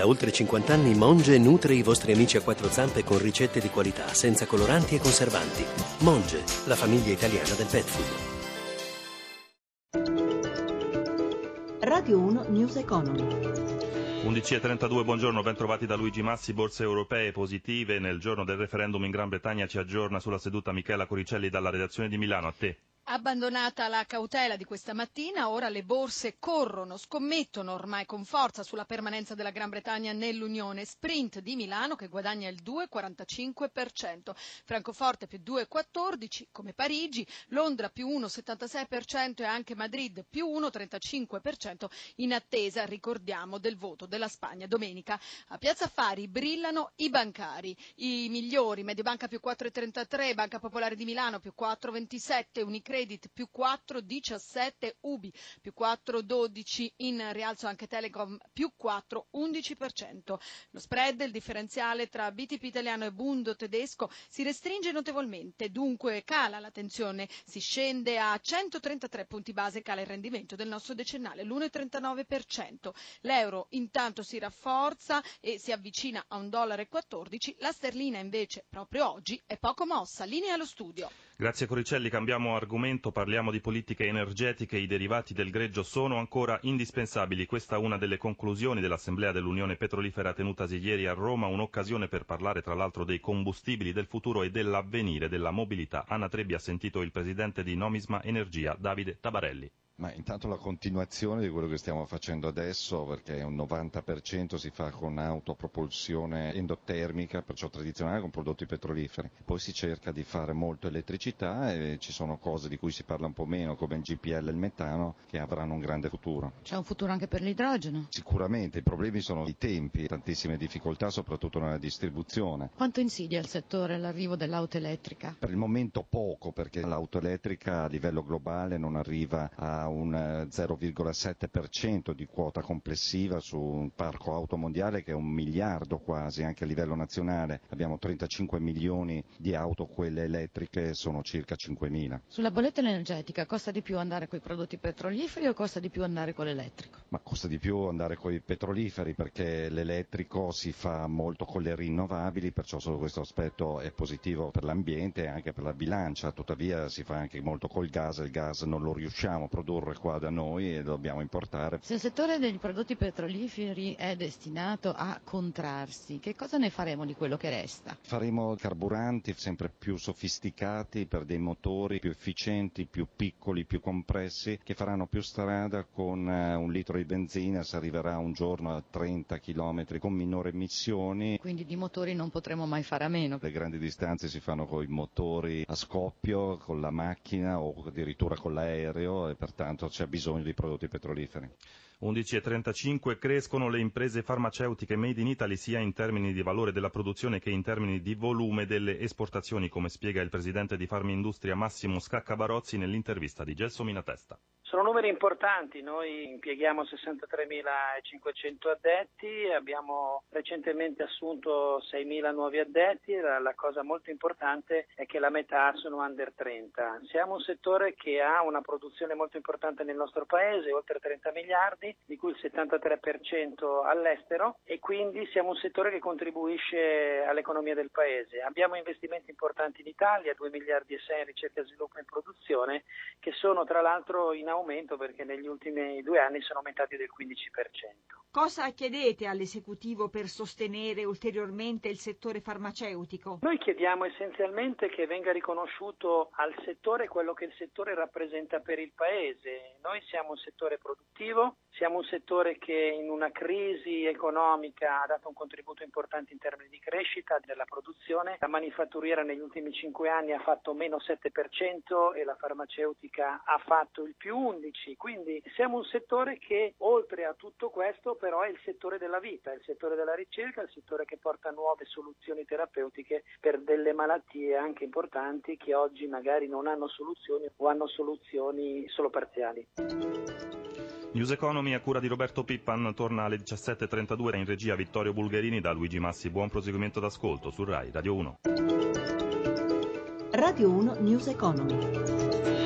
Da oltre 50 anni Monge nutre i vostri amici a quattro zampe con ricette di qualità, senza coloranti e conservanti. Monge, la famiglia italiana del pet food. Radio 1 News Economy. 11.32, buongiorno, ben trovati da Luigi Massi, borse europee positive. Nel giorno del referendum in Gran Bretagna ci aggiorna sulla seduta Michela Coricelli dalla redazione di Milano. A te. Abbandonata la cautela di questa mattina, ora le borse corrono, scommettono ormai con forza sulla permanenza della Gran Bretagna nell'Unione. Sprint di Milano che guadagna il 2,45%, Francoforte più 2,14% come Parigi, Londra più 1,76% e anche Madrid più 1,35% in attesa, ricordiamo, del voto della Spagna domenica. A Piazza Affari brillano i bancari, i migliori, Mediobanca più 4,33%, Banca Popolare di Milano più 4,27%, Unicredit Credit più 4,17, Ubi più 4,12, in rialzo anche Telecom più 4,11%. Lo spread, il differenziale tra BTP italiano e Bundo tedesco si restringe notevolmente, dunque cala la tensione, si scende a 133 punti base, cala il rendimento del nostro decennale, l'1,39%. L'euro intanto si rafforza e si avvicina a 1,14 dollaro, la sterlina invece proprio oggi è poco mossa. Linea allo studio. Grazie Coricelli, cambiamo argomento, parliamo di politiche energetiche, i derivati del greggio sono ancora indispensabili, questa è una delle conclusioni dell'Assemblea dell'Unione Petrolifera tenutasi ieri a Roma, un'occasione per parlare tra l'altro dei combustibili del futuro e dell'avvenire della mobilità. Anna Trebbi ha sentito il presidente di Nomisma Energia, Davide Tabarelli. Ma intanto la continuazione di quello che stiamo facendo adesso, perché un 90% si fa con autopropulsione endotermica, perciò tradizionale, con prodotti petroliferi. Poi si cerca di fare molto elettricità e ci sono cose di cui si parla un po' meno, come il GPL e il metano, che avranno un grande futuro. C'è un futuro anche per l'idrogeno? Sicuramente, i problemi sono i tempi, tantissime difficoltà, soprattutto nella distribuzione. Quanto insidia il settore l'arrivo dell'auto elettrica? Per il momento poco, perché l'auto elettrica a livello globale non arriva a un 0,7% di quota complessiva su un parco auto mondiale che è un miliardo quasi, anche a livello nazionale. Abbiamo 35 milioni di auto, quelle elettriche sono circa 5.000. Sulla bolletta energetica costa di più andare con i prodotti petroliferi o costa di più andare con l'elettrico? Ma costa di più andare con i petroliferi perché l'elettrico si fa molto con le rinnovabili, perciò solo questo aspetto è positivo per l'ambiente e anche per la bilancia, tuttavia si fa anche molto col gas, il gas non lo riusciamo a produrre qua da noi e dobbiamo importare. Se il settore dei prodotti petroliferi è destinato a contrarsi, che cosa ne faremo di quello che resta? Faremo carburanti sempre più sofisticati per dei motori più efficienti, più piccoli, più compressi, che faranno più strada con uh, un litro di benzina, si arriverà un giorno a 30 km con minore emissioni. Quindi di motori non potremo mai fare a meno. Le grandi distanze si fanno con i motori a scoppio, con la macchina o addirittura con l'aereo e pertanto c'è bisogno di prodotti petroliferi. 11.35 crescono le imprese farmaceutiche made in Italy sia in termini di valore della produzione che in termini di volume delle esportazioni, come spiega il presidente di Farmindustria Massimo Scaccabarozzi nell'intervista di Gelso Minatesta. Sono numeri importanti, noi impieghiamo 63.500 addetti, abbiamo recentemente assunto 6.000 nuovi addetti, la, la, cosa molto importante è che la metà sono under 30. Siamo un settore che ha una produzione molto importante nel nostro paese, oltre 30 miliardi, di cui il 73% all'estero e quindi siamo un settore che contribuisce all'economia del paese. Abbiamo investimenti importanti in Italia, 2 miliardi e 6 in ricerca, sviluppo e produzione, che sono tra l'altro in aumento perché negli ultimi due anni sono aumentati del 15%. Cosa chiedete all'esecutivo per sostenere ulteriormente il settore farmaceutico? Noi chiediamo essenzialmente che venga riconosciuto al settore quello che il settore rappresenta per il Paese. Noi siamo un settore produttivo, siamo un settore che in una crisi economica ha dato un contributo importante in termini di crescita della produzione. La manifatturiera negli ultimi cinque anni ha fatto meno 7% e la farmaceutica ha fatto il più 11%. Quindi siamo un settore che oltre a tutto questo però è il settore della vita, il settore della ricerca, il settore che porta nuove soluzioni terapeutiche per delle malattie anche importanti che oggi magari non hanno soluzioni o hanno soluzioni solo parziali. News Economy a cura di Roberto Pippan torna alle 17.32 in regia Vittorio Bulgherini da Luigi Massi. Buon proseguimento d'ascolto su RAI Radio 1. Radio 1 News Economy.